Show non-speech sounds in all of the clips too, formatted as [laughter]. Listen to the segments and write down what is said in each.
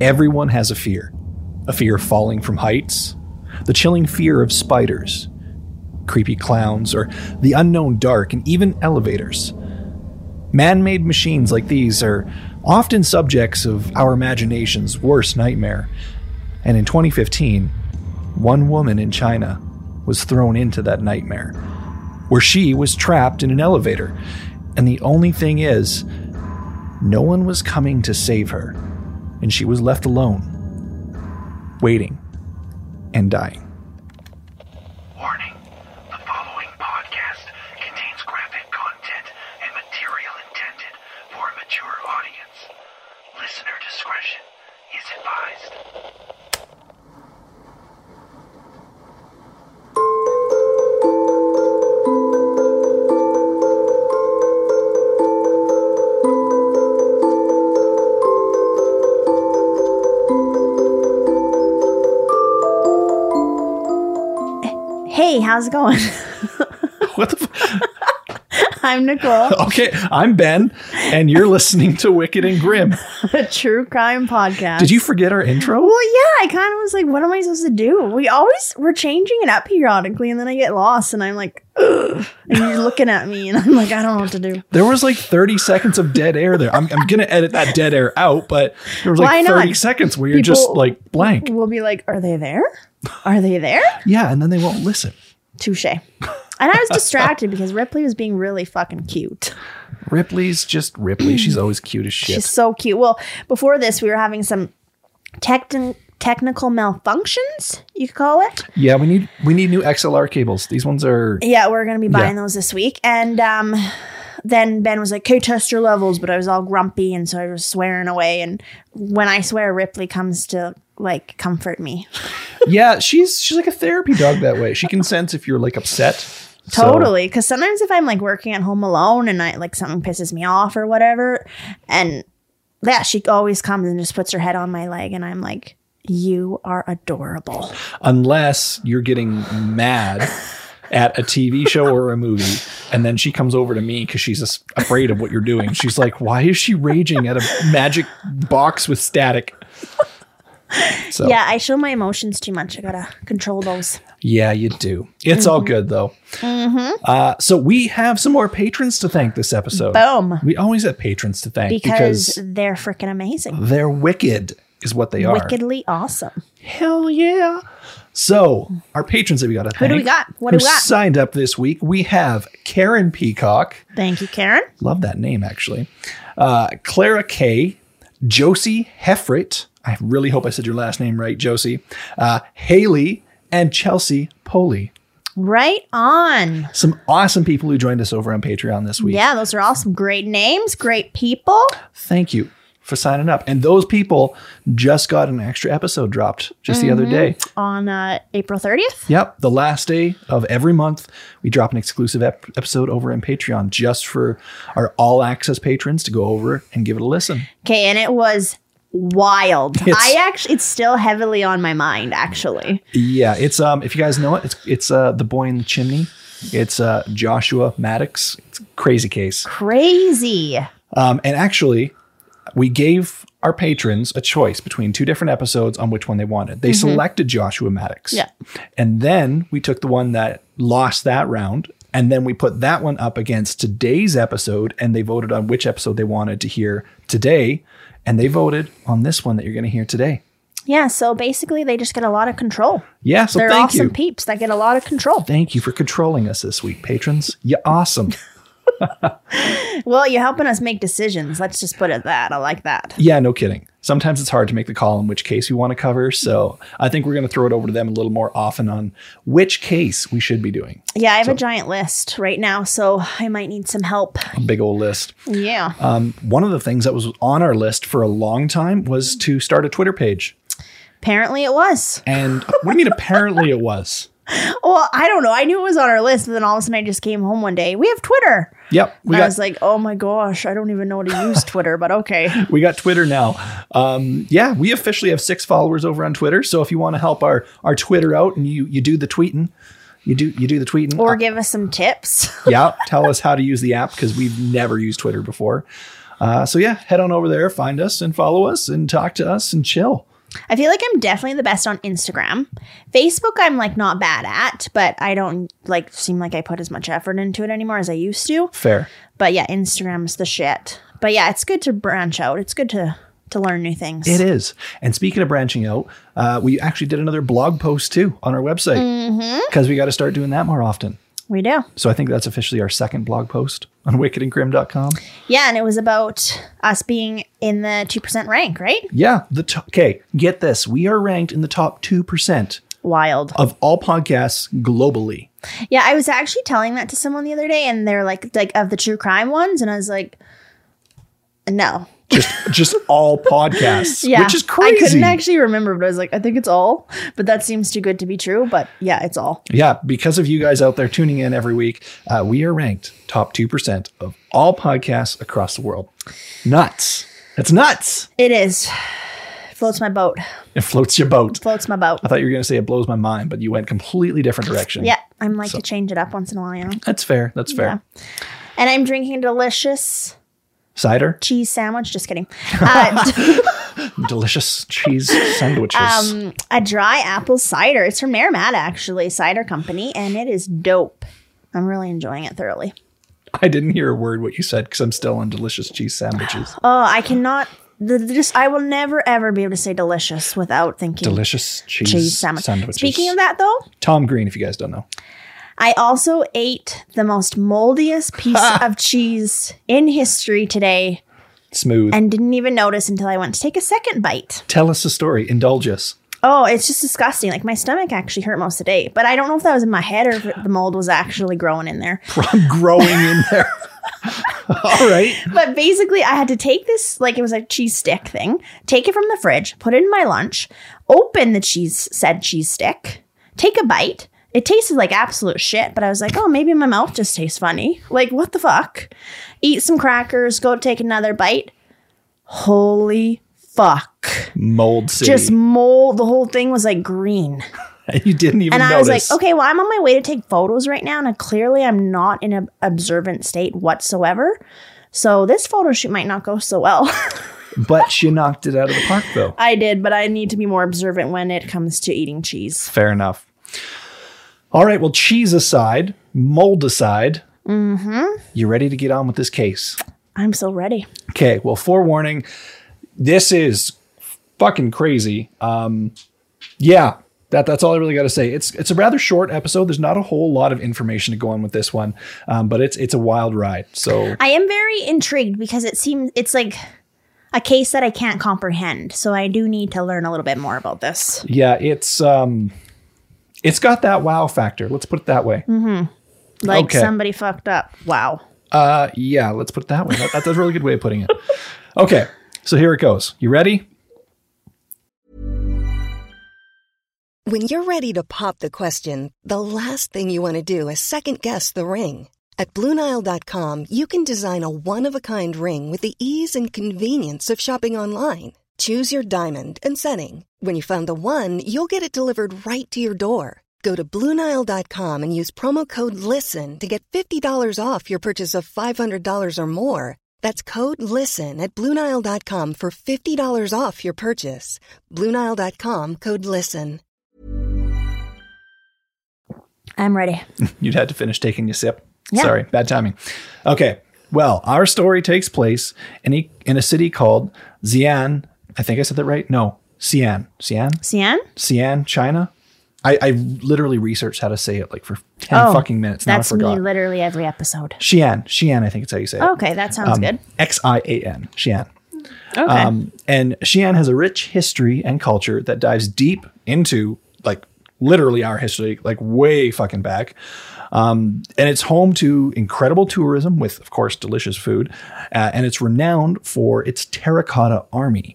Everyone has a fear a fear of falling from heights, the chilling fear of spiders, creepy clowns, or the unknown dark, and even elevators. Man made machines like these are often subjects of our imagination's worst nightmare. And in 2015, one woman in China was thrown into that nightmare, where she was trapped in an elevator. And the only thing is, no one was coming to save her, and she was left alone, waiting and dying. How's it going? [laughs] What the? F- I'm Nicole, okay, I'm Ben, and you're listening to Wicked and Grim. [laughs] a true crime podcast. Did you forget our intro? Well, yeah, I kind of was like, what am I supposed to do? We always we're changing it up periodically, and then I get lost, and I'm like, Ugh. and you're looking at me, and I'm like, I don't know what to do. There was like 30 seconds of dead air there. I'm, I'm going to edit that dead air out, but there was like 30 seconds where you're just like blank. We'll be like, are they there? Are they there? [laughs] Yeah, and then they won't listen. Touche. And I was distracted because Ripley was being really fucking cute. Ripley's just Ripley. She's [clears throat] always cute as shit. She's so cute. Well, before this, we were having some techn technical malfunctions, you could call it. yeah, we need we need new XLR cables. These ones are Yeah, we're gonna be buying Yeah. those this week. And um then Ben was like, Okay, test your levels, but I was all grumpy and so I was swearing away. And when I swear, Ripley comes to like comfort me. [laughs] Yeah, she's she's like a therapy dog that way. She can [laughs] sense if you're like upset. Totally. Cause sometimes if I'm like working at home alone and I like something pisses me off or whatever, and yeah, she always comes and just puts her head on my leg and I'm like, You are adorable. unless you're getting mad [laughs] at a TV show or a movie, and then she comes over to me because she's afraid of what you're doing. She's like, "Why is she raging at a magic box with static?" So Yeah, I show my emotions too much. I gotta control those. Yeah, you do. It's all good though. Uh, so we have some more patrons to thank this episode. Boom. We always have patrons to thank Because because, they're freaking amazing. they're wicked, is what they are. Wickedly awesome. Hell yeah! So our patrons that we got to thank. do we got? What do who we got? Signed up this week. We have Karen Peacock. Thank you, Karen. Love that name actually. Uh, Clara K. Josie Heffrit. I really hope I said your last name right, Josie. Uh, Haley and Chelsea Poley. Right on. Some awesome people who joined us over on Patreon this week. Yeah, those are awesome. Great names, great people. Thank you for signing up. And those people just got an extra episode dropped just the other day. On uh, April 30th. Yep, the last day of every month, we drop an exclusive ep- episode over in Patreon just for our all access patrons to go over and give it a listen. Okay, and it was wild. [laughs] It's- I actually, it's still heavily on my mind, actually. Yeah, it's um if you guys know it, it's it's uh the boy in the chimney. It's uh Joshua Maddox. It's a crazy case. Crazy. Um and actually we gave our patrons a choice between two different episodes on which one they wanted. They selected Joshua Maddox. Yeah. And then we took the one that lost that round and then we put that one up against today's episode and they voted on which episode they wanted to hear today and they voted on this one that you're going to hear today. Yeah, so basically, they just get a lot of control. Yeah, so They're thank awesome you. peeps that get a lot of control. Thank you for controlling us this week, patrons. You're awesome. [laughs] [laughs] Well, you're helping us make decisions. Let's just put it that. I like that. yeah, no kidding. Sometimes it's hard to make the call in which case we want to cover. So I think we're going to throw it over to them a little more often on which case we should be doing. Yeah, I have a giant list right now, so I might need some help. A big old list. Yeah. Um, one of the things that was on our list for a long time was to start a Twitter page. Apparently, it was. And what do you mean apparently it was? [laughs] Well, I don't know. I knew it was on our list, but then all of a sudden I just came home one day. We have Twitter. Yep, we And I got was like, oh my gosh, I don't even know how to use [laughs] Twitter, but okay. we got Twitter now. Um, yeah, we officially have six followers over on Twitter. So if you want to help our our Twitter out and you you do the tweeting, you do you do the tweeting. Or give us some tips. [laughs] yeah, tell us how to use the app because we've never used Twitter before. Uh, so yeah, head on over there, find us, and follow us, and talk to us, and chill. I feel like I'm definitely the best on Instagram. Facebook, I'm like not bad at, but I don't like seem like I put as much effort into it anymore as I used to. Fair. But yeah, Instagram's the shit. But yeah, it's good to branch out. It's good to to learn new things. It is. And speaking of branching out, uh, we actually did another blog post too on our website because we got to start doing that more often. We do. So I think that's officially our second blog post on [laughs] wickedandgrim.com. Yeah, and it was about us being in the 2% rank, right? Yeah. The t- okay, get this. We are ranked in the top 2% Wild. of all podcasts globally. Yeah, I was actually telling that to someone the other day and they're like like of the true crime ones and I was like no. Just just all podcasts, Yeah. which is crazy. I couldn't actually remember, but I was like, I think it's all. But that seems too good to be true. But yeah, it's all. yeah, because of you guys out there tuning in every week, uh, we are ranked top 2% of all podcasts across the world. Nuts. That's nuts. It is. Floats my boat. It floats your boat. Floats my boat. I thought you were going to say it blows my mind, but you went completely different direction. Yeah, I'm like to change it up once in a while, you know. That's fair. That's fair. And I'm drinking delicious Cider, cheese sandwich. Just kidding. [laughs] Uh, [laughs] delicious cheese sandwiches. um, a dry apple cider. It's from Merrimack, actually, cider company, and it is dope. I'm really enjoying it thoroughly. I didn't hear a word what you said because I'm still on delicious cheese sandwiches. [gasps] Oh, I cannot. The, the- just I will never ever be able to say delicious without thinking delicious cheese, cheese sandwich. sandwiches. Speaking of that, though, Tom Green, if you guys don't know. I also ate the most moldiest piece of cheese in history today Smooth. and didn't even notice until I went to take a second bite. Tell us a story. Indulge us. Oh, it's just disgusting. Like my stomach actually hurt most of the day, but I don't know if that was in my head or if the mold was actually growing in there. [laughs] I'm growing in there. [laughs] All right. But basically, I had to take this, like it was a cheese stick thing, take it from the fridge, put it in my lunch, open the cheese, said cheese stick, take a bite. It tasted like absolute shit, but I was like, oh, maybe my mouth just tastes funny. Like, what the fuck? Eat some crackers, go take another bite. Holy fuck. Mold City. Just mold. The whole thing was like green. [laughs] you didn't even And I notice. was like, okay, well, I'm on my way to take photos right now, and clearly I'm not in an observant state whatsoever. So this photo shoot might not go so well. [laughs] But you knocked it out of the park, though. I did, but I need to be more observant when it comes to eating cheese. Fair enough. All right. Well, cheese aside, mold aside, Mm-hmm. you ready to get on with this case? I'm so ready. Okay. Well, forewarning, this is fucking crazy. Um, yeah. That, that's all I really got to say. It's it's a rather short episode. There's not a whole lot of information to go on with this one, um, but it's it's a wild ride. So I am very intrigued because it seems it's like a case that I can't comprehend. So I do need to learn a little bit more about this. yeah, it's um, it's got that wow factor. Let's put it that way. Mm-hmm. Like Okay. somebody fucked up. Wow. Uh, yeah, let's put it that way. That, that's a really good way of putting it. [laughs] Okay, so here it goes. You ready? When you're ready to pop the question, the last thing you want to do is second guess the ring. At Bluenile.com, you can design a one of a kind ring with the ease and convenience of shopping online. Choose your diamond and setting. When you find the one, you'll get it delivered right to your door. Go to Bluenile.com and use promo code LISTEN to get $50 off your purchase of $500 or more. That's code LISTEN at Bluenile.com for $50 off your purchase. Bluenile.com code LISTEN. I'm ready. [laughs] You'd had to finish taking your sip. Yeah. Sorry, bad timing. Okay, well, our story takes place in a, in a city called Xi'an. I think I said that right. No, Xi'an. Xi'an? Cian? Xi'an, China. I, I literally researched how to say it like for 10 fucking minutes. Now I Oh, That's me forgot. literally every episode. Xi'an. Xi'an, I think it's how you say it. Okay, that sounds good. X I A N. Xi'an. Okay. Um, and Xi'an has a rich history and culture that dives deep into like literally our history, like way fucking back. Um, and it's home to incredible tourism with, of course, delicious food. Uh, and it's renowned for its terracotta army.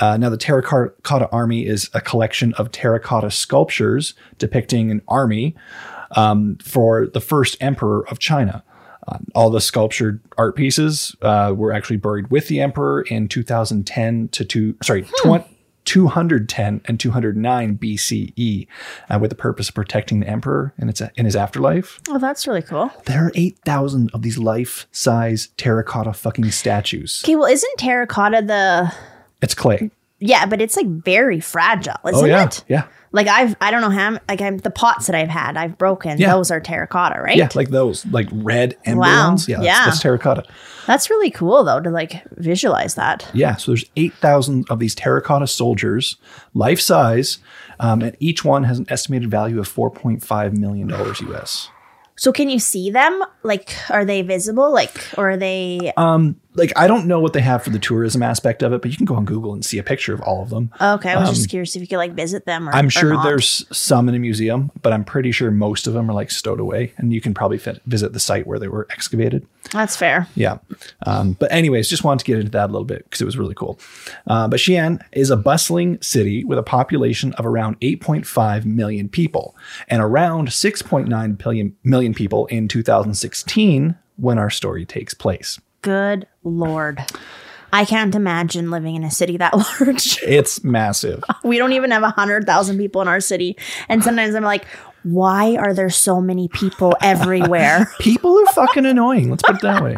Uh, now, the terracotta army is a collection of terracotta sculptures depicting an army um, for the first emperor of China. Uh, all the sculptured art pieces uh, were actually buried with the emperor in 2010 to two, sorry, 20, 210 and 209 BCE uh, with the purpose of protecting the emperor in, its, in his afterlife. Oh, that's really cool. There are 8,000 of these life size terracotta fucking statues. Okay, well, isn't terracotta the It's clay. yeah, but it's like very fragile, isn't oh, yeah. it? Yeah. Like I've I don't know how like I'm the pots that I've had I've broken Yeah. those are terracotta, right? Yeah. Like those, like red ember Wow. ones. Yeah. That's, Yeah. that's terracotta. That's really cool though to like visualize that. Yeah, so there's 8,000 of these terracotta soldiers, life size, um, and each one has an estimated value of $4.5 million US. So can you see them? Like are they visible? Like or are they Um, like, I don't know what they have for the tourism aspect of it, but you can go on Google and see a picture of all of them. Okay, I was just curious if you could like visit them or um, I'm or sure not. there's some in a museum, but I'm pretty sure most of them are like stowed away, and you can probably fit, visit the site where they were excavated. That's fair. Yeah. Um, but anyways, just wanted to get into that a little bit because it was really cool. Uh, but Xi'an is a bustling city with a population of around 8.5 million people and around 6.9 million, million people in 2016 when our story takes place. Good lord. I can't imagine living in a city that [laughs] large. It's massive. [laughs] we don't even have a hundred thousand people in our city. And sometimes I'm like, why are there so many people everywhere? [laughs] People are fucking annoying. Let's put it that way.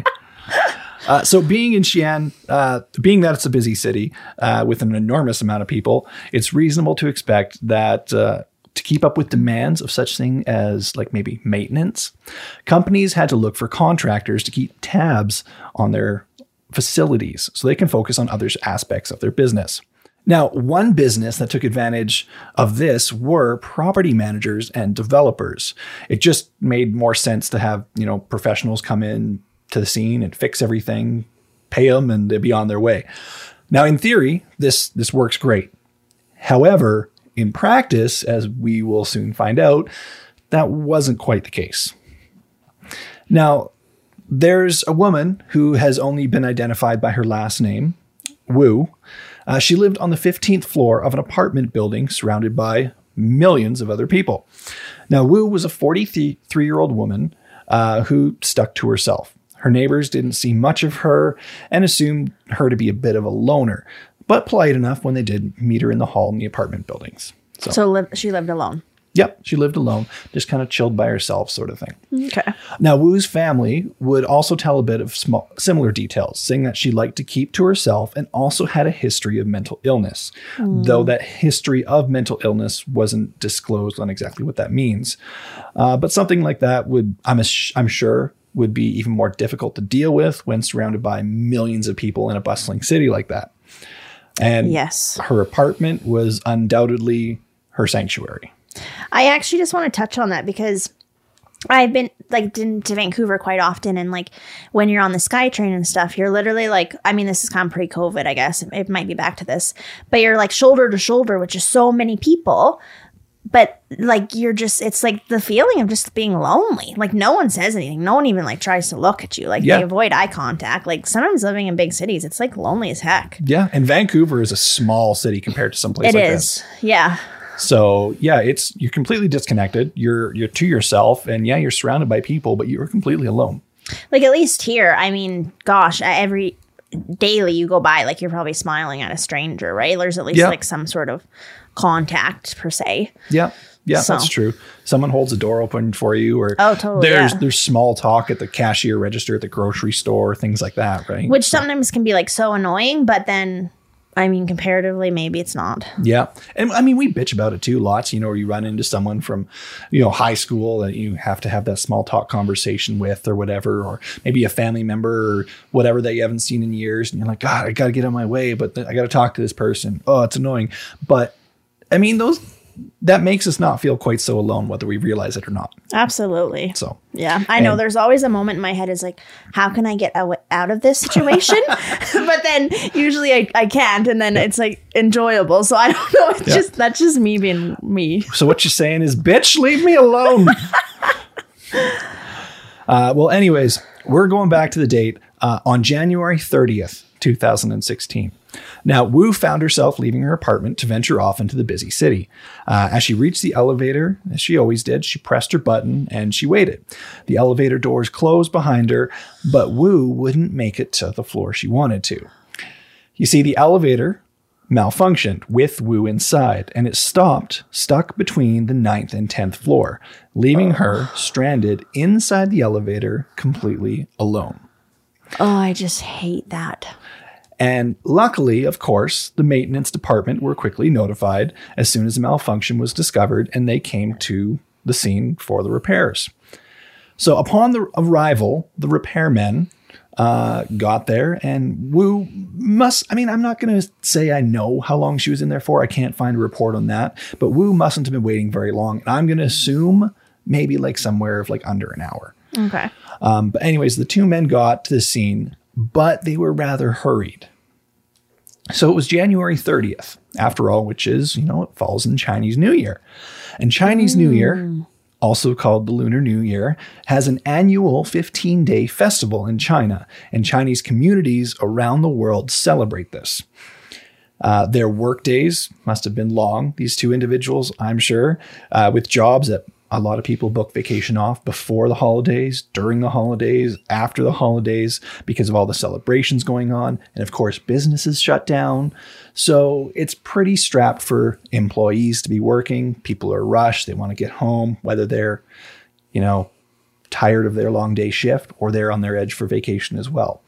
Uh, so, being in Xi'an, uh, being that it's a busy city uh, with an enormous amount of people, it's reasonable to expect that uh, to keep up with demands of such thing as like maybe maintenance, companies had to look for contractors to keep tabs on their facilities so they can focus on other aspects of their business. Now, one business that took advantage of this were property managers and developers. It just made more sense to have, you know, professionals come in to the scene and fix everything, pay them and they'd be on their way. Now, in theory, this this works great. However, in practice, as we will soon find out, that wasn't quite the case. Now, there's a woman who has only been identified by her last name, Wu. Uh, she lived on the 15th floor of an apartment building surrounded by millions of other people. Now, Wu was a 43 year old woman uh, who stuck to herself. Her neighbors didn't see much of her and assumed her to be a bit of a loner, but polite enough when they did meet her in the hall in the apartment buildings. So, so live, she lived alone. yep, she lived alone, just kind of chilled by herself, sort of thing. Okay. Now, Wu's family would also tell a bit of small, similar details, saying that she liked to keep to herself and also had a history of mental illness, though that history of mental illness wasn't disclosed on exactly what that means. Uh, but something like that would, I'm, I'm sure, would be even more difficult to deal with when surrounded by millions of people in a bustling city like that. And Yes. her apartment was undoubtedly her sanctuary. I actually just want to touch on that because I've been like been to Vancouver quite often, and like when you're on the SkyTrain and stuff, you're literally like, I mean, this is kind of pre-COVID, I guess. It might be back to this, but you're like shoulder to shoulder with just so many people. But like you're just, it's like the feeling of just being lonely. Like no one says anything. No one even like tries to look at you. Like Yeah. they avoid eye contact. Like sometimes living in big cities, it's like lonely as heck. Yeah, and Vancouver is a small city compared to some place It like is, this. yeah. So yeah, it's you're completely disconnected. You're you're to yourself, and yeah, you're surrounded by people, but you're completely alone. like at least here i mean gosh every daily you go by like you're probably smiling at a stranger right there's at least Yeah. like some sort of contact per se Yeah, yeah, So- that's true. Someone holds a door open for you, or Oh, totally, There's yeah. there's small talk at the cashier register at the grocery store, things like that, right? which sometimes can be like so annoying but then i mean comparatively maybe it's not Yeah. And I mean, we bitch about it too lots, you know, where you run into someone from, you know, high school that you have to have that small talk conversation with or whatever, or maybe a family member or whatever that you haven't seen in years. And you're like, God, I got to get on my way, but I got to talk to this person. Oh, it's annoying. But I mean, those, that makes us not feel quite so alone, whether we realize it or not. absolutely So, yeah i know there's always a moment in my head is like how can i get out of this situation [laughs] [laughs] but then usually I, I can't and then it's like enjoyable so i don't know it's Yeah. just that's just me being me so what you're saying is, bitch, leave me alone. [laughs] uh, well, anyways, we're going back to the date uh, on January 30th, 2016. Now, Wu found herself leaving her apartment to venture off into the busy city. Uh, as she reached the elevator, as she always did, she pressed her button and she waited. The elevator doors closed behind her, but Wu wouldn't make it to the floor she wanted to. You see, the elevator malfunctioned with Wu inside, and it stopped stuck between the ninth and 10th floor, leaving her stranded inside the elevator completely alone. Oh, I just hate that. And luckily, of course, the maintenance department were quickly notified as soon as the malfunction was discovered and they came to the scene for the repairs. So, upon the arrival, the repairmen uh, got there and Wu must, I mean, I'm not going to say I know how long she was in there for. I can't find a report on that, but Wu mustn't have been waiting very long. And I'm going to assume maybe like somewhere of like under an hour. Okay. Um, but anyways, the two men got to the scene, but they were rather hurried. So it was January 30th, after all, which is, you know, it falls in Chinese New Year. And Chinese New Year, also called the Lunar New Year, has an annual 15 day festival in China, and Chinese communities around the world celebrate this. Uh, their work days must have been long, these two individuals, I'm sure, uh, with jobs that a lot of people book vacation off before the holidays, during the holidays, after the holidays, because of all the celebrations going on. And of course, businesses shut down. So it's pretty strapped for employees to be working. People are rushed. They want to get home, whether they're, you know, tired of their long day shift or they're on their edge for vacation as well.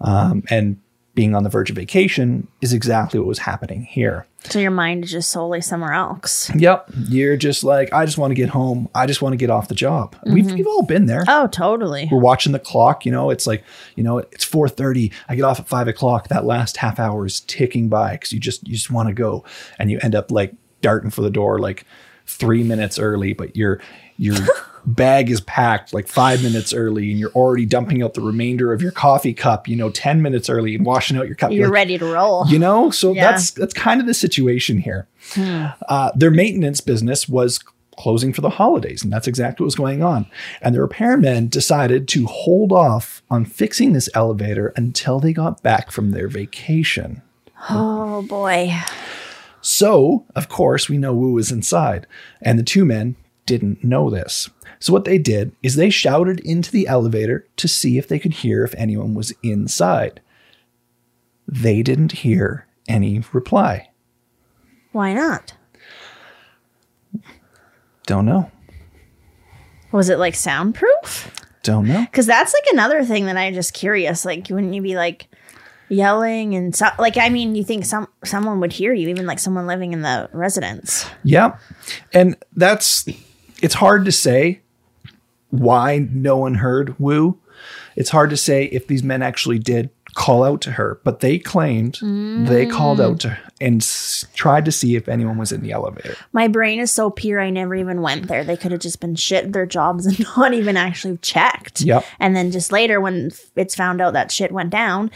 Um, and being on the verge of vacation is exactly what was happening here. So your mind is just solely somewhere else. Yep. You're just like, I just want to get home. I just want to get off the job. We've, mm-hmm. we've all been there. Oh, totally. We're watching the clock, you know, it's like, you know, it's 4.30. I get off at five o'clock. That last half hour is ticking by because you just, you just want to go and you end up like darting for the door like three minutes early, but your, your [laughs] bag is packed like five minutes early and you're already dumping out the remainder of your coffee cup, you know, 10 minutes early and washing out your cup. You're like, ready to roll. you know so Yeah. that's that's kind of the situation here uh, their maintenance business was closing for the holidays and that's exactly what was going on and the repairmen decided to hold off on fixing this elevator until they got back from their vacation Oh boy. so of course we know wu was inside and the two men didn't know this so what they did is they shouted into the elevator to see if they could hear if anyone was inside they didn't hear any reply Why not? Don't know. Was it like soundproof? Don't know. Because that's like another thing that I'm just curious. Like, wouldn't you be like yelling and so, like? I mean, you think some someone would hear you, even like someone living in the residence. Yeah. And that's it's hard to say why no one heard Wu. It's hard to say if these men actually did call out to her, but they claimed they called out to her and s- tried to see if anyone was in the elevator. My brain is so pure. I never even went there. They could have just been shit their jobs and [laughs] not even actually checked. Yep. And then just later, when it's found out that shit went down,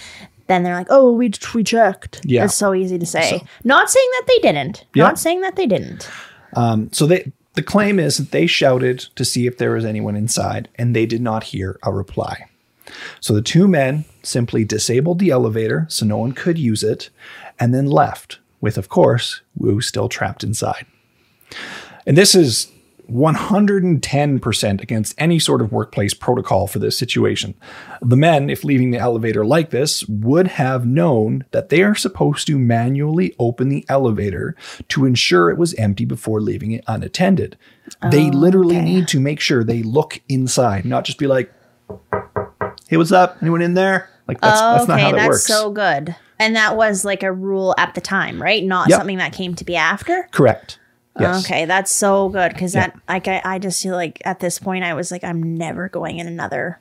then they're like, "Oh, we we checked." Yeah. It's so easy to say. not saying that they didn't. Yeah. Not saying that they didn't. Um, So they the claim is that they shouted to see if there was anyone inside and they did not hear a reply. So the two men simply disabled the elevator so no one could use it and then left with of course Wu still trapped inside. And this is 110% against any sort of workplace protocol for this situation. The men, if leaving the elevator like this, would have known that they are supposed to manually open the elevator to ensure it was empty before leaving it unattended. They literally need to make sure they look inside, not just be like, hey, what's up? Anyone in there? Like, that's, Oh, that's not how that that's works. so good. And that was like a rule at the time, right? Not Yep. something that came to be after. Correct. Yes. Okay, that's so good because Yeah. that like I, I just feel like at this point I was like I'm never going in another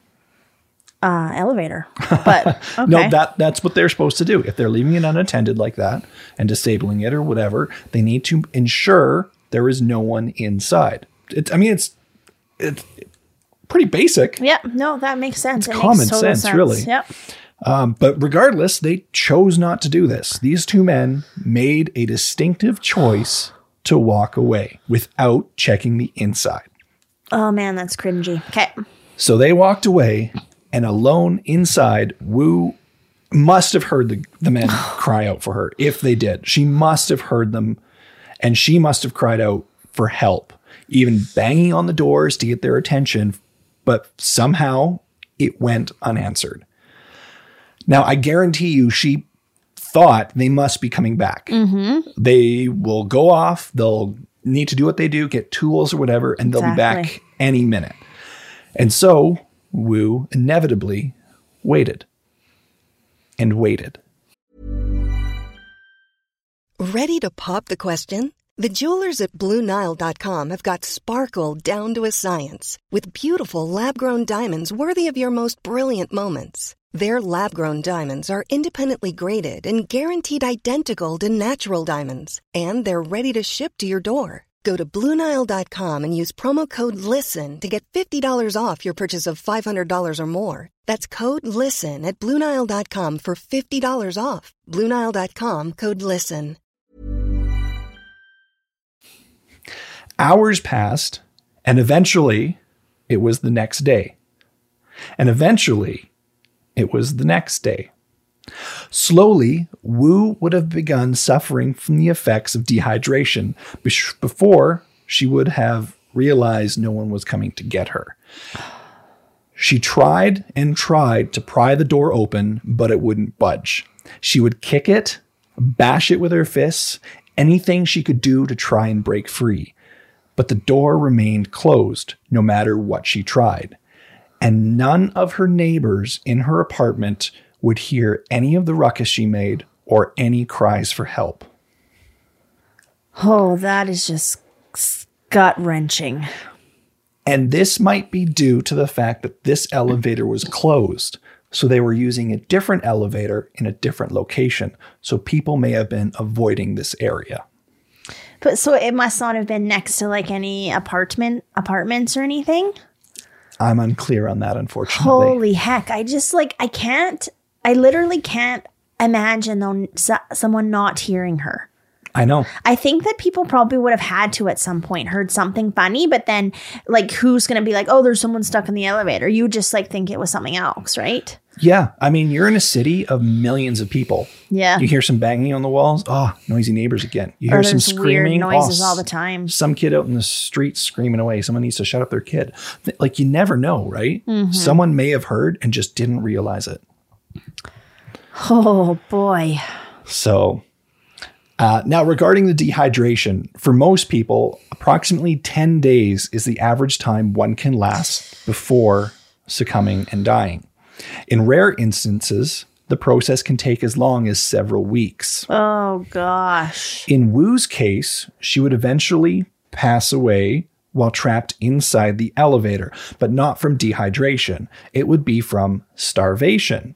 uh elevator. [laughs] But okay. No, that that's what they're supposed to do. If they're leaving it unattended like that and disabling it or whatever, they need to ensure there is no one inside. It's I mean it's it's pretty basic. Yeah, no, that makes sense. It common makes total sense, really. Yep. But regardless, they chose not to do this. These two men made a distinctive choice to walk away without checking the inside. Oh man, that's cringy. Okay. So they walked away, and alone inside, Wu must have heard the, the men [sighs] cry out for her. If they did, she must have heard them, and she must have cried out for help, even banging on the doors to get their attention. But somehow it went unanswered. Now, I guarantee you, she thought they must be coming back. Mm-hmm. They will go off, they'll need to do what they do, get tools or whatever, and they'll be back any minute. And so Wu inevitably waited and waited. Ready to pop the question? The jewelers at BlueNile.com have got sparkle down to a science with beautiful lab grown diamonds worthy of your most brilliant moments. Their lab grown diamonds are independently graded and guaranteed identical to natural diamonds, and they're ready to ship to your door. Go to BlueNile.com and use promo code LISTEN to get $50 off your purchase of $500 or more. That's code LISTEN at BlueNile.com for $50 off. BlueNile.com code LISTEN. Hours passed, and eventually it was the next day. And eventually it was the next day. Slowly, Wu would have begun suffering from the effects of dehydration before she would have realized no one was coming to get her. She tried and tried to pry the door open, but it wouldn't budge. She would kick it, bash it with her fists, anything she could do to try and break free. But the door remained closed no matter what she tried. And none of her neighbors in her apartment would hear any of the ruckus she made or any cries for help. Oh, that is just gut wrenching. And this might be due to the fact that this elevator was closed. So they were using a different elevator in a different location. So people may have been avoiding this area. But so it must not have been next to like any apartment apartments or anything. I'm unclear on that, unfortunately. Holy heck! I just like I can't. I literally can't imagine though someone not hearing her. I know. I think that people probably would have had to at some point heard something funny, but then like who's gonna be like, oh, there's someone stuck in the elevator? You just like think it was something else, right? Yeah. I mean, you're in a city of millions of people. Yeah. You hear some banging on the walls. Oh, noisy neighbors again. You hear some screaming. noises Oh, all the time. Some kid out in the street screaming away. Someone needs to shut up their kid. Like you never know, right? Mm-hmm. Someone may have heard and just didn't realize it. Oh boy. So, uh, now regarding the dehydration, for most people, approximately 10 days is the average time one can last before succumbing and dying. In rare instances, the process can take as long as several weeks. Oh gosh. In Wu's case, she would eventually pass away while trapped inside the elevator, but not from dehydration. It would be from starvation.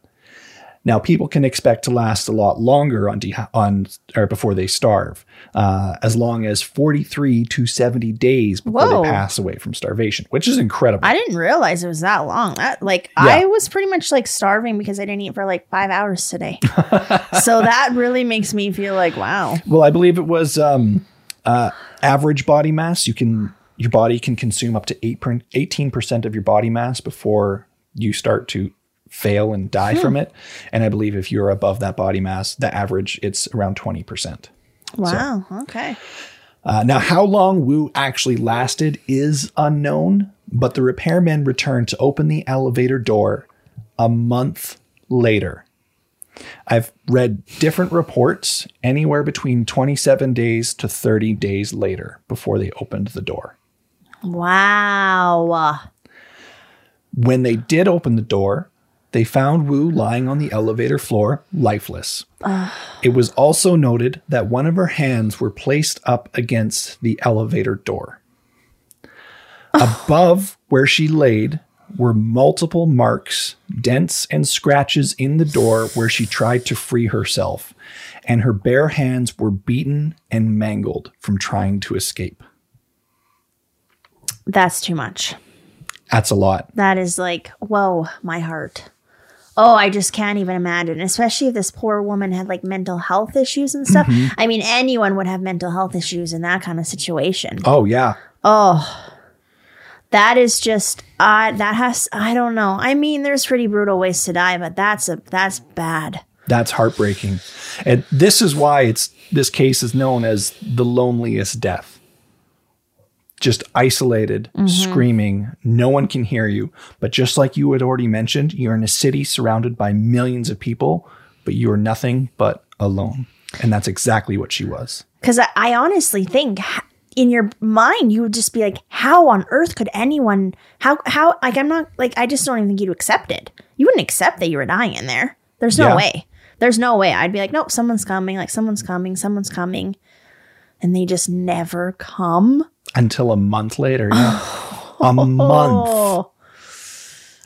Now, people can expect to last a lot longer on, dehy- on or before they starve, uh, as long as 43 to 70 days before Whoa. they pass away from starvation, which is incredible. I didn't realize it was that long. That like Yeah. I was pretty much like starving because I didn't eat for like five hours today. [laughs] so that really makes me feel like wow. Well, I believe it was um, uh, average body mass. You can your body can consume up to eight 18% of your body mass before you start to fail and die from it. And I believe if you're above that body mass, the average it's around twenty percent. Wow. Okay. Uh, now, how long Wu actually lasted is unknown, but the repairmen returned to open the elevator door a month later. I've read different reports, anywhere between 27 days to 30 days later before they opened the door. Wow. When they did open the door, they found Wu lying on the elevator floor, lifeless. It was also noted that one of her hands were placed up against the elevator door. Above where she laid were multiple marks, dents, and scratches in the door where she tried to free herself, and her bare hands were beaten and mangled from trying to escape. That's too much. That's a lot. That is like, whoa, my heart. Oh, I just can't even imagine, especially if this poor woman had like mental health issues and stuff. I mean, anyone would have mental health issues in that kind of situation. Oh, yeah. Oh, that is just, uh, that has, I don't know. I mean, there's pretty brutal ways to die, but that's a, that's bad. That's heartbreaking. And this is why it's this case is known as the loneliest death. Just isolated, mm-hmm. screaming, no one can hear you. But just like you had already mentioned, you're in a city surrounded by millions of people, but you are nothing but alone. And that's exactly what she was. Because I, I honestly think in your mind you would just be like, how on earth could anyone? How how like I'm not like I just don't even think you'd accept it. You wouldn't accept that you were dying in there. There's no Yeah. way. There's no way. I'd be like, nope, someone's coming. Like someone's coming. Someone's coming, and they just never come. Until a month later. Yeah. [laughs] a month.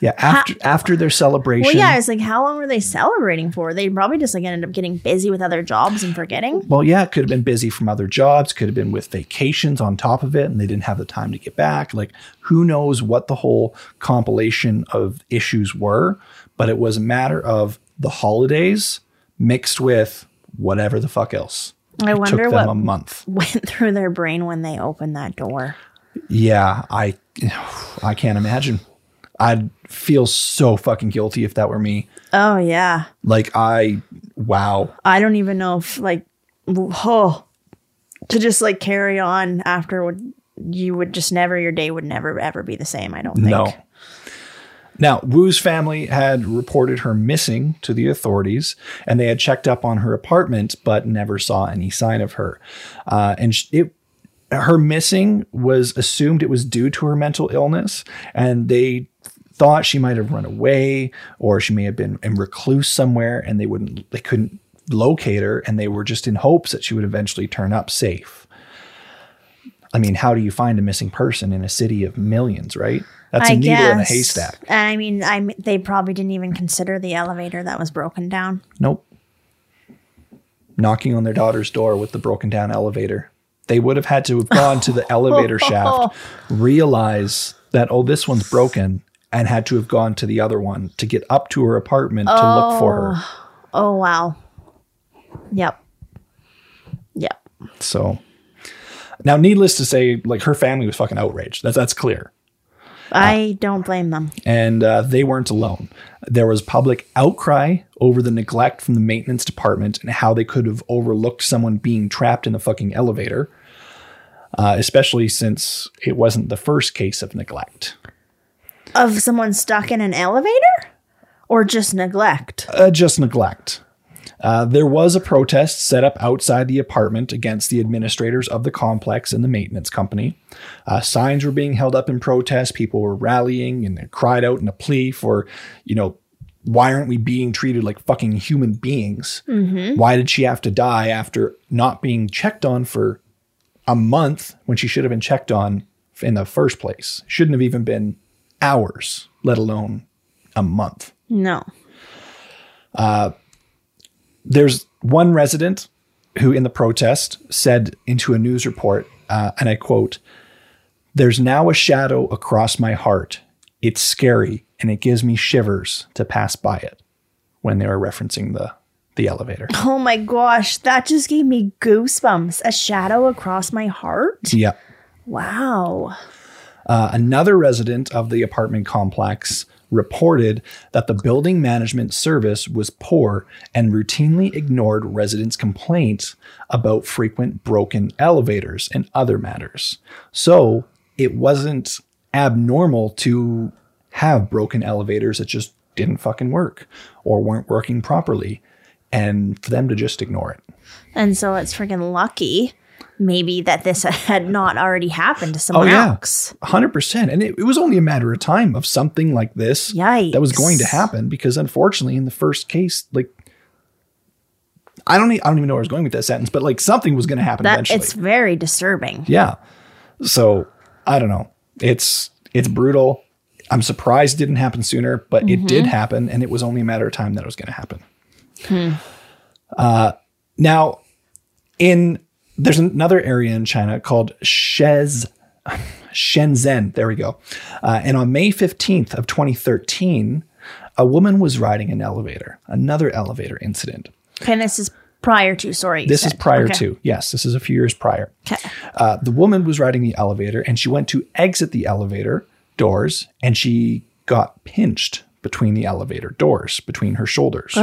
Yeah. After after their celebration. well, yeah. I was like, how long were they celebrating for? They probably just like ended up getting busy with other jobs and forgetting. Well, yeah, it could have been busy from other jobs, could have been with vacations on top of it, and they didn't have the time to get back. Like, who knows what the whole compilation of issues were, but it was a matter of the holidays mixed with whatever the fuck else. I wonder what a month. [laughs] went through their brain when they opened that door. Yeah, I [sighs] I can't imagine. I'd feel so fucking guilty if that were me. Oh yeah. Like I wow. I don't even know if like [sighs] oh to just like carry on after would you would just never your day would never ever be the same. I don't think. No. Now, Wu's family had reported her missing to the authorities, and they had checked up on her apartment, but never saw any sign of her. Uh, and it, her missing was assumed it was due to her mental illness, and they thought she might have run away, or she may have been in recluse somewhere, and they wouldn't, they couldn't locate her, and they were just in hopes that she would eventually turn up safe. I mean, how do you find a missing person in a city of millions, right? That's a I needle in a guess. haystack. And I mean, I they probably didn't even consider the elevator that was broken down. Nope. Knocking on their daughter's door with the broken down elevator. They would have had to have gone to the [laughs] elevator shaft, [laughs] realize that, oh, this one's broken, and had to have gone to the other one to get up to her apartment to look for her. Oh, oh wow. Yep. Yep. So now, needless to say, like her family was fucking outraged. That's that's clear. I don't blame them. and uh, they weren't alone. There was public outcry over the neglect from the maintenance department and how they could have overlooked someone being trapped in a fucking elevator, uh, especially since it wasn't the first case of neglect. Of someone stuck in an elevator? Or just neglect? Uh, just neglect. Uh, there was a protest set up outside the apartment against the administrators of the complex and the maintenance company. Uh, signs were being held up in protest. People were rallying and they cried out in a plea for, you know, why aren't we being treated like fucking human beings? Why did she have to die after not being checked on for a month when she should have been checked on in the first place? Shouldn't have even been hours, let alone a month No. There's one resident who, in the protest, said into a news report, uh, and I quote, There's now a shadow across my heart. It's scary and it gives me shivers to pass by it when they were referencing the, the elevator. [laughs] Oh my gosh, that just gave me goosebumps. A shadow across my heart? yeah. Wow. Uh, another resident of the apartment complex reported that the building management service was poor and routinely ignored residents' complaints about frequent broken elevators and other matters. So it wasn't abnormal to have broken elevators that just didn't fucking work or weren't working properly and for them to just ignore it. And so it's freaking lucky, maybe, that this [laughs] had not already happened to someone Oh, yeah. else. 100%. And it, it was only a matter of time of something like this that was going to happen because unfortunately in the first case like I don't I don't even know where I was going with that sentence but like something was going to happen That eventually. it's very disturbing. yeah. So, I don't know. It's it's brutal. I'm surprised it didn't happen sooner, but it Mm-hmm. did happen and it was only a matter of time that it was going to happen. Hmm. Uh, now in there's another area in China called Shez Shenzhen. There we go. Uh, and on May 15th of 2013, a woman was riding an elevator, another elevator incident. Okay, and this is prior to, sorry. This is prior Okay. to, yes, this is a few years prior. Okay. Uh, the woman was riding the elevator and she went to exit the elevator doors and she got pinched between the elevator doors, between her shoulders.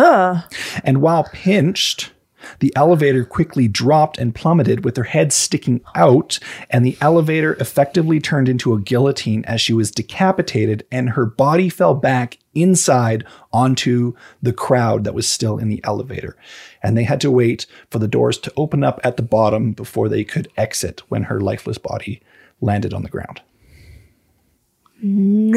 And while pinched, the elevator quickly dropped and plummeted with her head sticking out, and the elevator effectively turned into a guillotine as she was decapitated, and her body fell back inside onto the crowd that was still in the elevator. And they had to wait for the doors to open up at the bottom before they could exit when her lifeless body landed on the ground. No.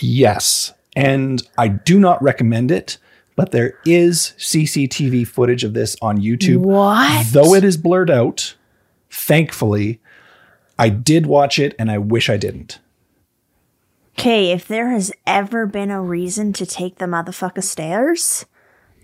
Yes. And I do not recommend it, but there is CCTV footage of this on YouTube. What? Though it is blurred out, thankfully, I did watch it and I wish I didn't. Okay, if there has ever been a reason to take the motherfucker stairs,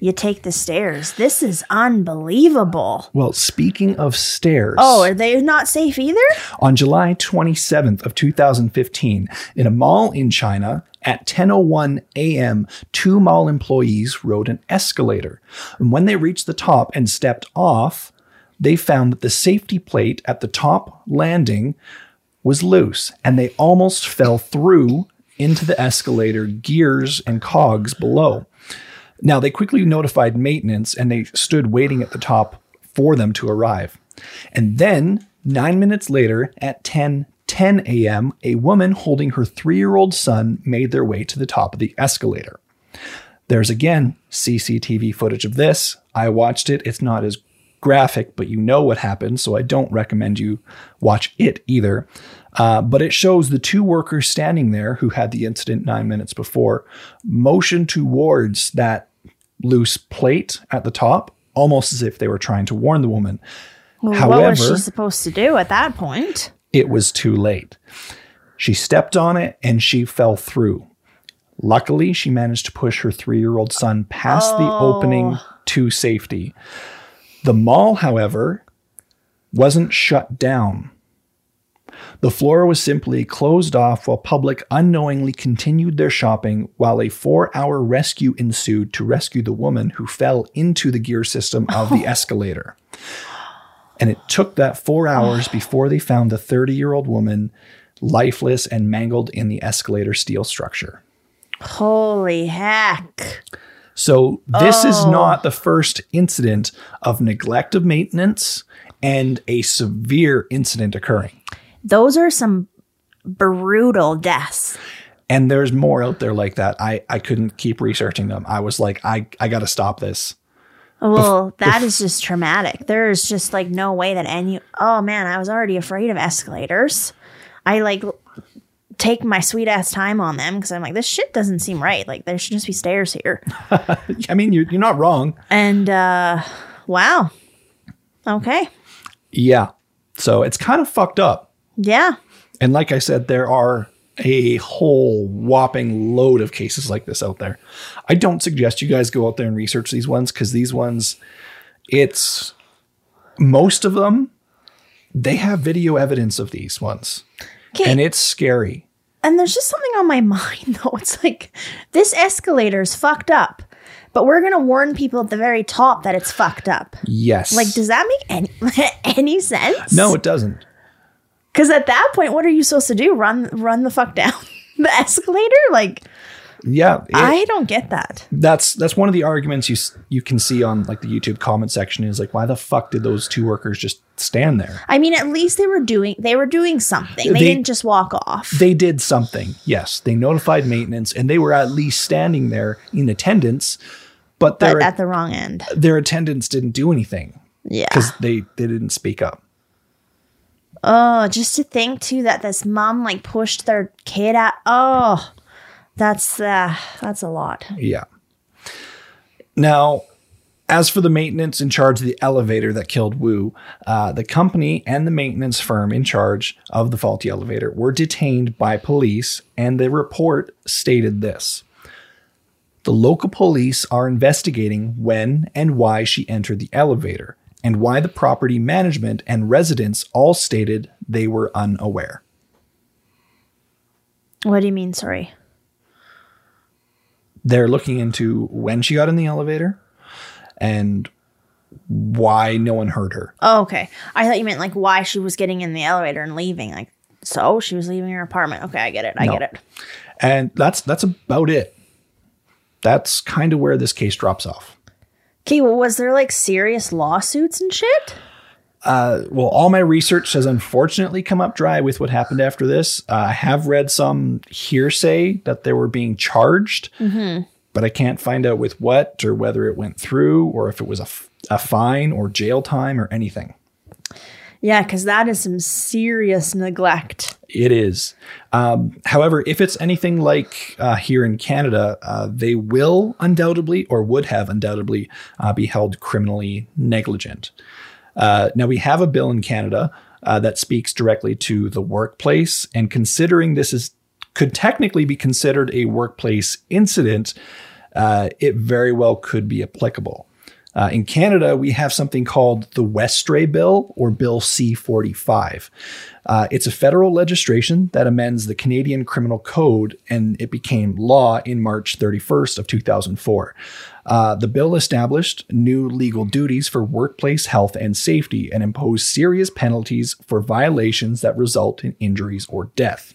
you take the stairs. This is unbelievable. Well, speaking of stairs. Oh, are they not safe either? On July 27th of 2015, in a mall in China, at 10:01 a.m., two mall employees rode an escalator. And when they reached the top and stepped off, they found that the safety plate at the top landing was loose and they almost fell through into the escalator gears and cogs below. Now, they quickly notified maintenance and they stood waiting at the top for them to arrive. And then, nine minutes later, at 10 10 a.m., a woman holding her three year old son made their way to the top of the escalator. There's again CCTV footage of this. I watched it. It's not as graphic, but you know what happened, so I don't recommend you watch it either. Uh, but it shows the two workers standing there who had the incident nine minutes before motion towards that loose plate at the top, almost as if they were trying to warn the woman. Well, However, what was she supposed to do at that point? it was too late. She stepped on it and she fell through. Luckily, she managed to push her three year old son past the oh. opening to safety. The mall, however, wasn't shut down. The floor was simply closed off while public unknowingly continued their shopping while a four hour rescue ensued to rescue the woman who fell into the gear system of the oh. escalator. And it took that four hours [sighs] before they found the 30 year old woman lifeless and mangled in the escalator steel structure. Holy heck. So, this is oh. not the first incident of neglect of maintenance and a severe incident occurring. Those are some brutal deaths. And there's more out there like that. I, I couldn't keep researching them. I was like, I, I got to stop this. Well, that is just traumatic. There is just like no way that any. Oh man, I was already afraid of escalators. I like take my sweet ass time on them because I'm like, this shit doesn't seem right. Like there should just be stairs here. [laughs] I mean, you're, you're not wrong. And uh wow. Okay. Yeah. So, it's kind of fucked up. Yeah. And like I said, there are a whole whopping load of cases like this out there. I don't suggest you guys go out there and research these ones because these ones, it's most of them, they have video evidence of these ones. Okay. And it's scary. And there's just something on my [laughs] mind though. It's like this escalator's fucked up. But we're gonna warn people at the very top that it's fucked up. Yes. Like, does that make any [laughs] any sense? no, it doesn't. Because at that point, what are you supposed to do? Run run the fuck down [laughs] the escalator? Like, Yeah. it- I don't get that. that's that's one of the arguments you you can see on like the YouTube comment section is like why the fuck did those two workers just stand there? I mean, at least they were doing they were doing something. They, They- didn't just walk off. They did something. Yes, they notified maintenance and they were at least standing there in attendance, but their but at the wrong end. their attendants didn't do anything Yeah. because they they didn't speak up. Oh, just to think too that this mom like pushed their kid out. Oh, that's uh, that's a lot. Yeah. Now, as for the maintenance in charge of the elevator that killed Wu, uh, the company and the maintenance firm in charge of the faulty elevator were detained by police, and the report stated this. The local police are investigating when and why she entered the elevator, and why the property management and residents all stated they were unaware. What do you mean? Sorry. they're looking into when she got in the elevator and why no one heard her. Oh, okay. I thought you meant like why she was getting in the elevator and leaving. Like, so she was leaving her apartment. Okay, I get it. I No. get it. And that's that's about it. That's kind of where this case drops off. Okay, well, was there like serious lawsuits and shit? Uh, well, all my research has unfortunately come up dry with what happened after this. Uh, I have read some hearsay that they were being charged, but I can't find out with what or whether it went through or if it was a, f- a fine or jail time or anything. Yeah, because that is some serious neglect. It is. Um, however, if it's anything like uh, here in Canada, uh, they will undoubtedly or would have undoubtedly uh, be held criminally negligent. Uh, now, we have a bill in Canada uh, that speaks directly to the workplace, and considering this is could technically be considered a workplace incident, uh, it very well could be applicable. Uh, in Canada, we have something called the Westray Bill or Bill C 45. Uh, it's a federal legislation that amends the Canadian Criminal Code, and it became law in March 31st of 2004. Uh, the bill established new legal duties for workplace health and safety and imposed serious penalties for violations that result in injuries or death.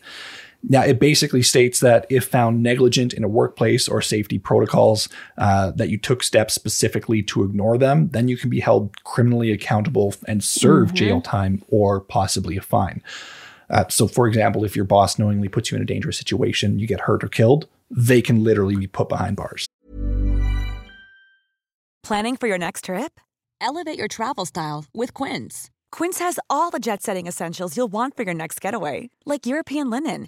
Now, it basically states that if found negligent in a workplace or safety protocols, uh, that you took steps specifically to ignore them, then you can be held criminally accountable and serve jail time or possibly a fine. Uh, so, for example, if your boss knowingly puts you in a dangerous situation, you get hurt or killed, they can literally be put behind bars. Planning for your next trip? Elevate your travel style with Quince. Quince has all the jet setting essentials you'll want for your next getaway, like European linen,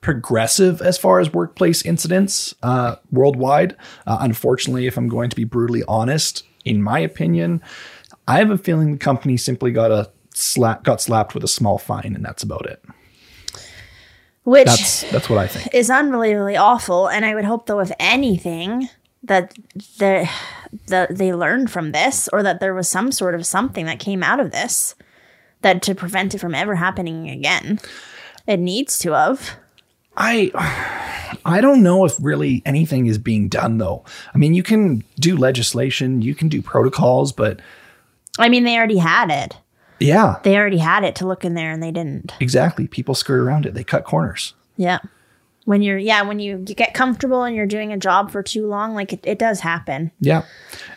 progressive as far as workplace incidents uh, worldwide. Uh, unfortunately, if I'm going to be brutally honest, in my opinion, I have a feeling the company simply got a slap, got slapped with a small fine, and that's about it. Which That's that's what I think. is unbelievably awful. And I would hope, though, if anything, that the, the, they learned from this or that there was some sort of something that came out of this that to prevent it from ever happening again. It needs to have. I I don't know if really anything is being done though. I mean, you can do legislation, you can do protocols, but I mean, they already had it. yeah, They already had it to look in there and they didn't. exactly. People skirt around it. They cut corners. Yeah. When you're, yeah, when you get comfortable and you're doing a job for too long, like it, it does happen. Yeah.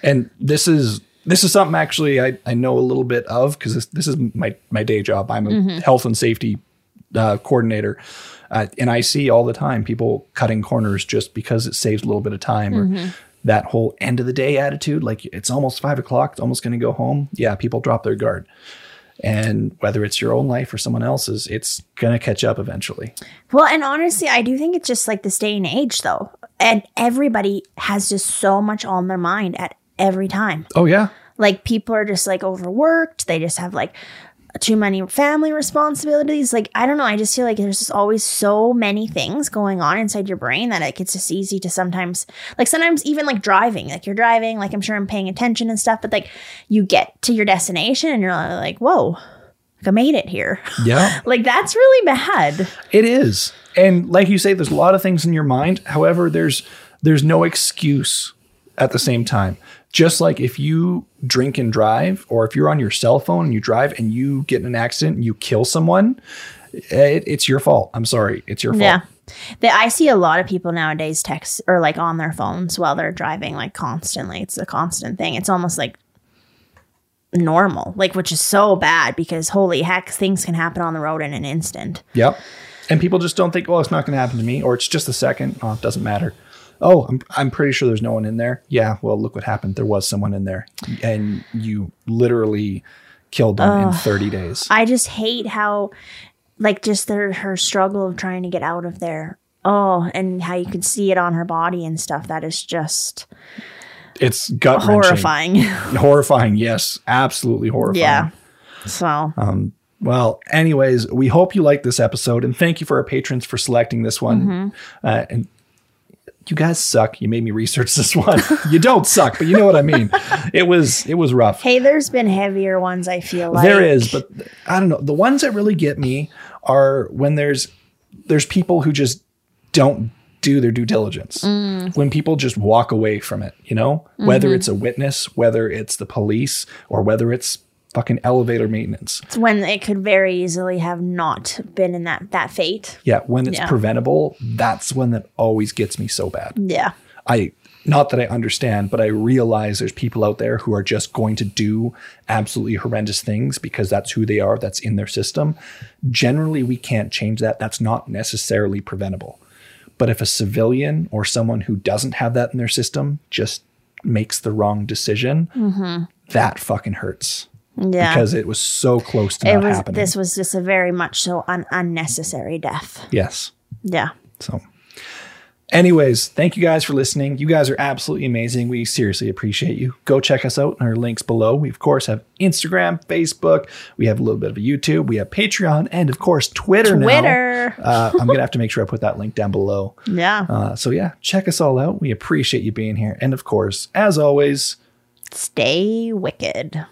And this is this is something actually I, I know a little bit of because this, this is my, my day job. I'm a mm-hmm. health and safety uh, coordinator. Uh, and I see all the time people cutting corners just because it saves a little bit of time or that whole end of the day attitude. Like it's almost five o'clock, it's almost going to go home. Yeah, people drop their guard. And whether it's your own life or someone else's, it's going to catch up eventually. Well, and honestly, I do think it's just like this day and age, though. And everybody has just so much on their mind at every time. Oh, yeah. Like people are just like overworked. They just have like too many family responsibilities. Like I don't know. I just feel like there's just always so many things going on inside your brain that like it's just easy to sometimes like sometimes even like driving. Like you're driving, like I'm sure I'm paying attention and stuff, but like you get to your destination and you're like, whoa, like I made it here. [laughs] Yeah. like that's really bad. It is. And like you say, there's a lot of things in your mind. However, there's there's no excuse at the same time. Just like if you drink and drive, or if you're on your cell phone and you drive and you get in an accident and you kill someone, it, it's your fault. I'm sorry. It's your fault. Yeah. The, I see a lot of people nowadays text or like on their phones while they're driving, like constantly. It's a constant thing. It's almost like normal, like, which is so bad because holy heck, things can happen on the road in an instant. Yep. And people just don't think, well, it's not going to happen to me, or it's just a second. Oh, it doesn't matter. Oh, I'm, I'm pretty sure there's no one in there. Yeah, well, look what happened. There was someone in there, and you literally killed them in 30 days. I just hate how, like, just their, her struggle of trying to get out of there. Oh, and how you can see it on her body and stuff. That is just It's gut horrifying. [laughs] horrifying. Yes, absolutely horrifying. yeah. So, Well, anyways, we hope you liked this episode, and thank you for our patrons for selecting this one. Uh, and you guys suck. You made me research this one. you don't suck, but you know what I mean. It was it was rough. Hey, there's been heavier ones. I feel like There is, but I don't know. The ones that really get me are when there's there's people who just don't do their due diligence. Mm. When people just walk away from it, you know, whether Mm-hmm. it's a witness, whether it's the police, or whether it's fucking elevator maintenance. it's when it could very easily have not been in that that fate. Yeah, when it's Yeah. preventable, that's when that always gets me so bad. Yeah. I not that I understand, but I realize there's people out there who are just going to do absolutely horrendous things because that's who they are, that's in their system. Generally, we can't change that. That's not necessarily preventable. But if a civilian or someone who doesn't have that in their system just makes the wrong decision, mm-hmm. that fucking hurts Yeah. because it was so close to it not was happening. this was just a very much so an unnecessary death. yes. Yeah. So, anyways, thank you guys for listening. You guys are absolutely amazing. We seriously appreciate you. Go check us out in our links below. We, of course, have Instagram, Facebook. We have a little bit of a YouTube. We have Patreon, and of course, Twitter. now. Twitter. Uh, I'm gonna have to make sure I put that link down below. [laughs] Yeah. Uh, so yeah, check us all out. We appreciate you being here, and of course, as always, Stay wicked.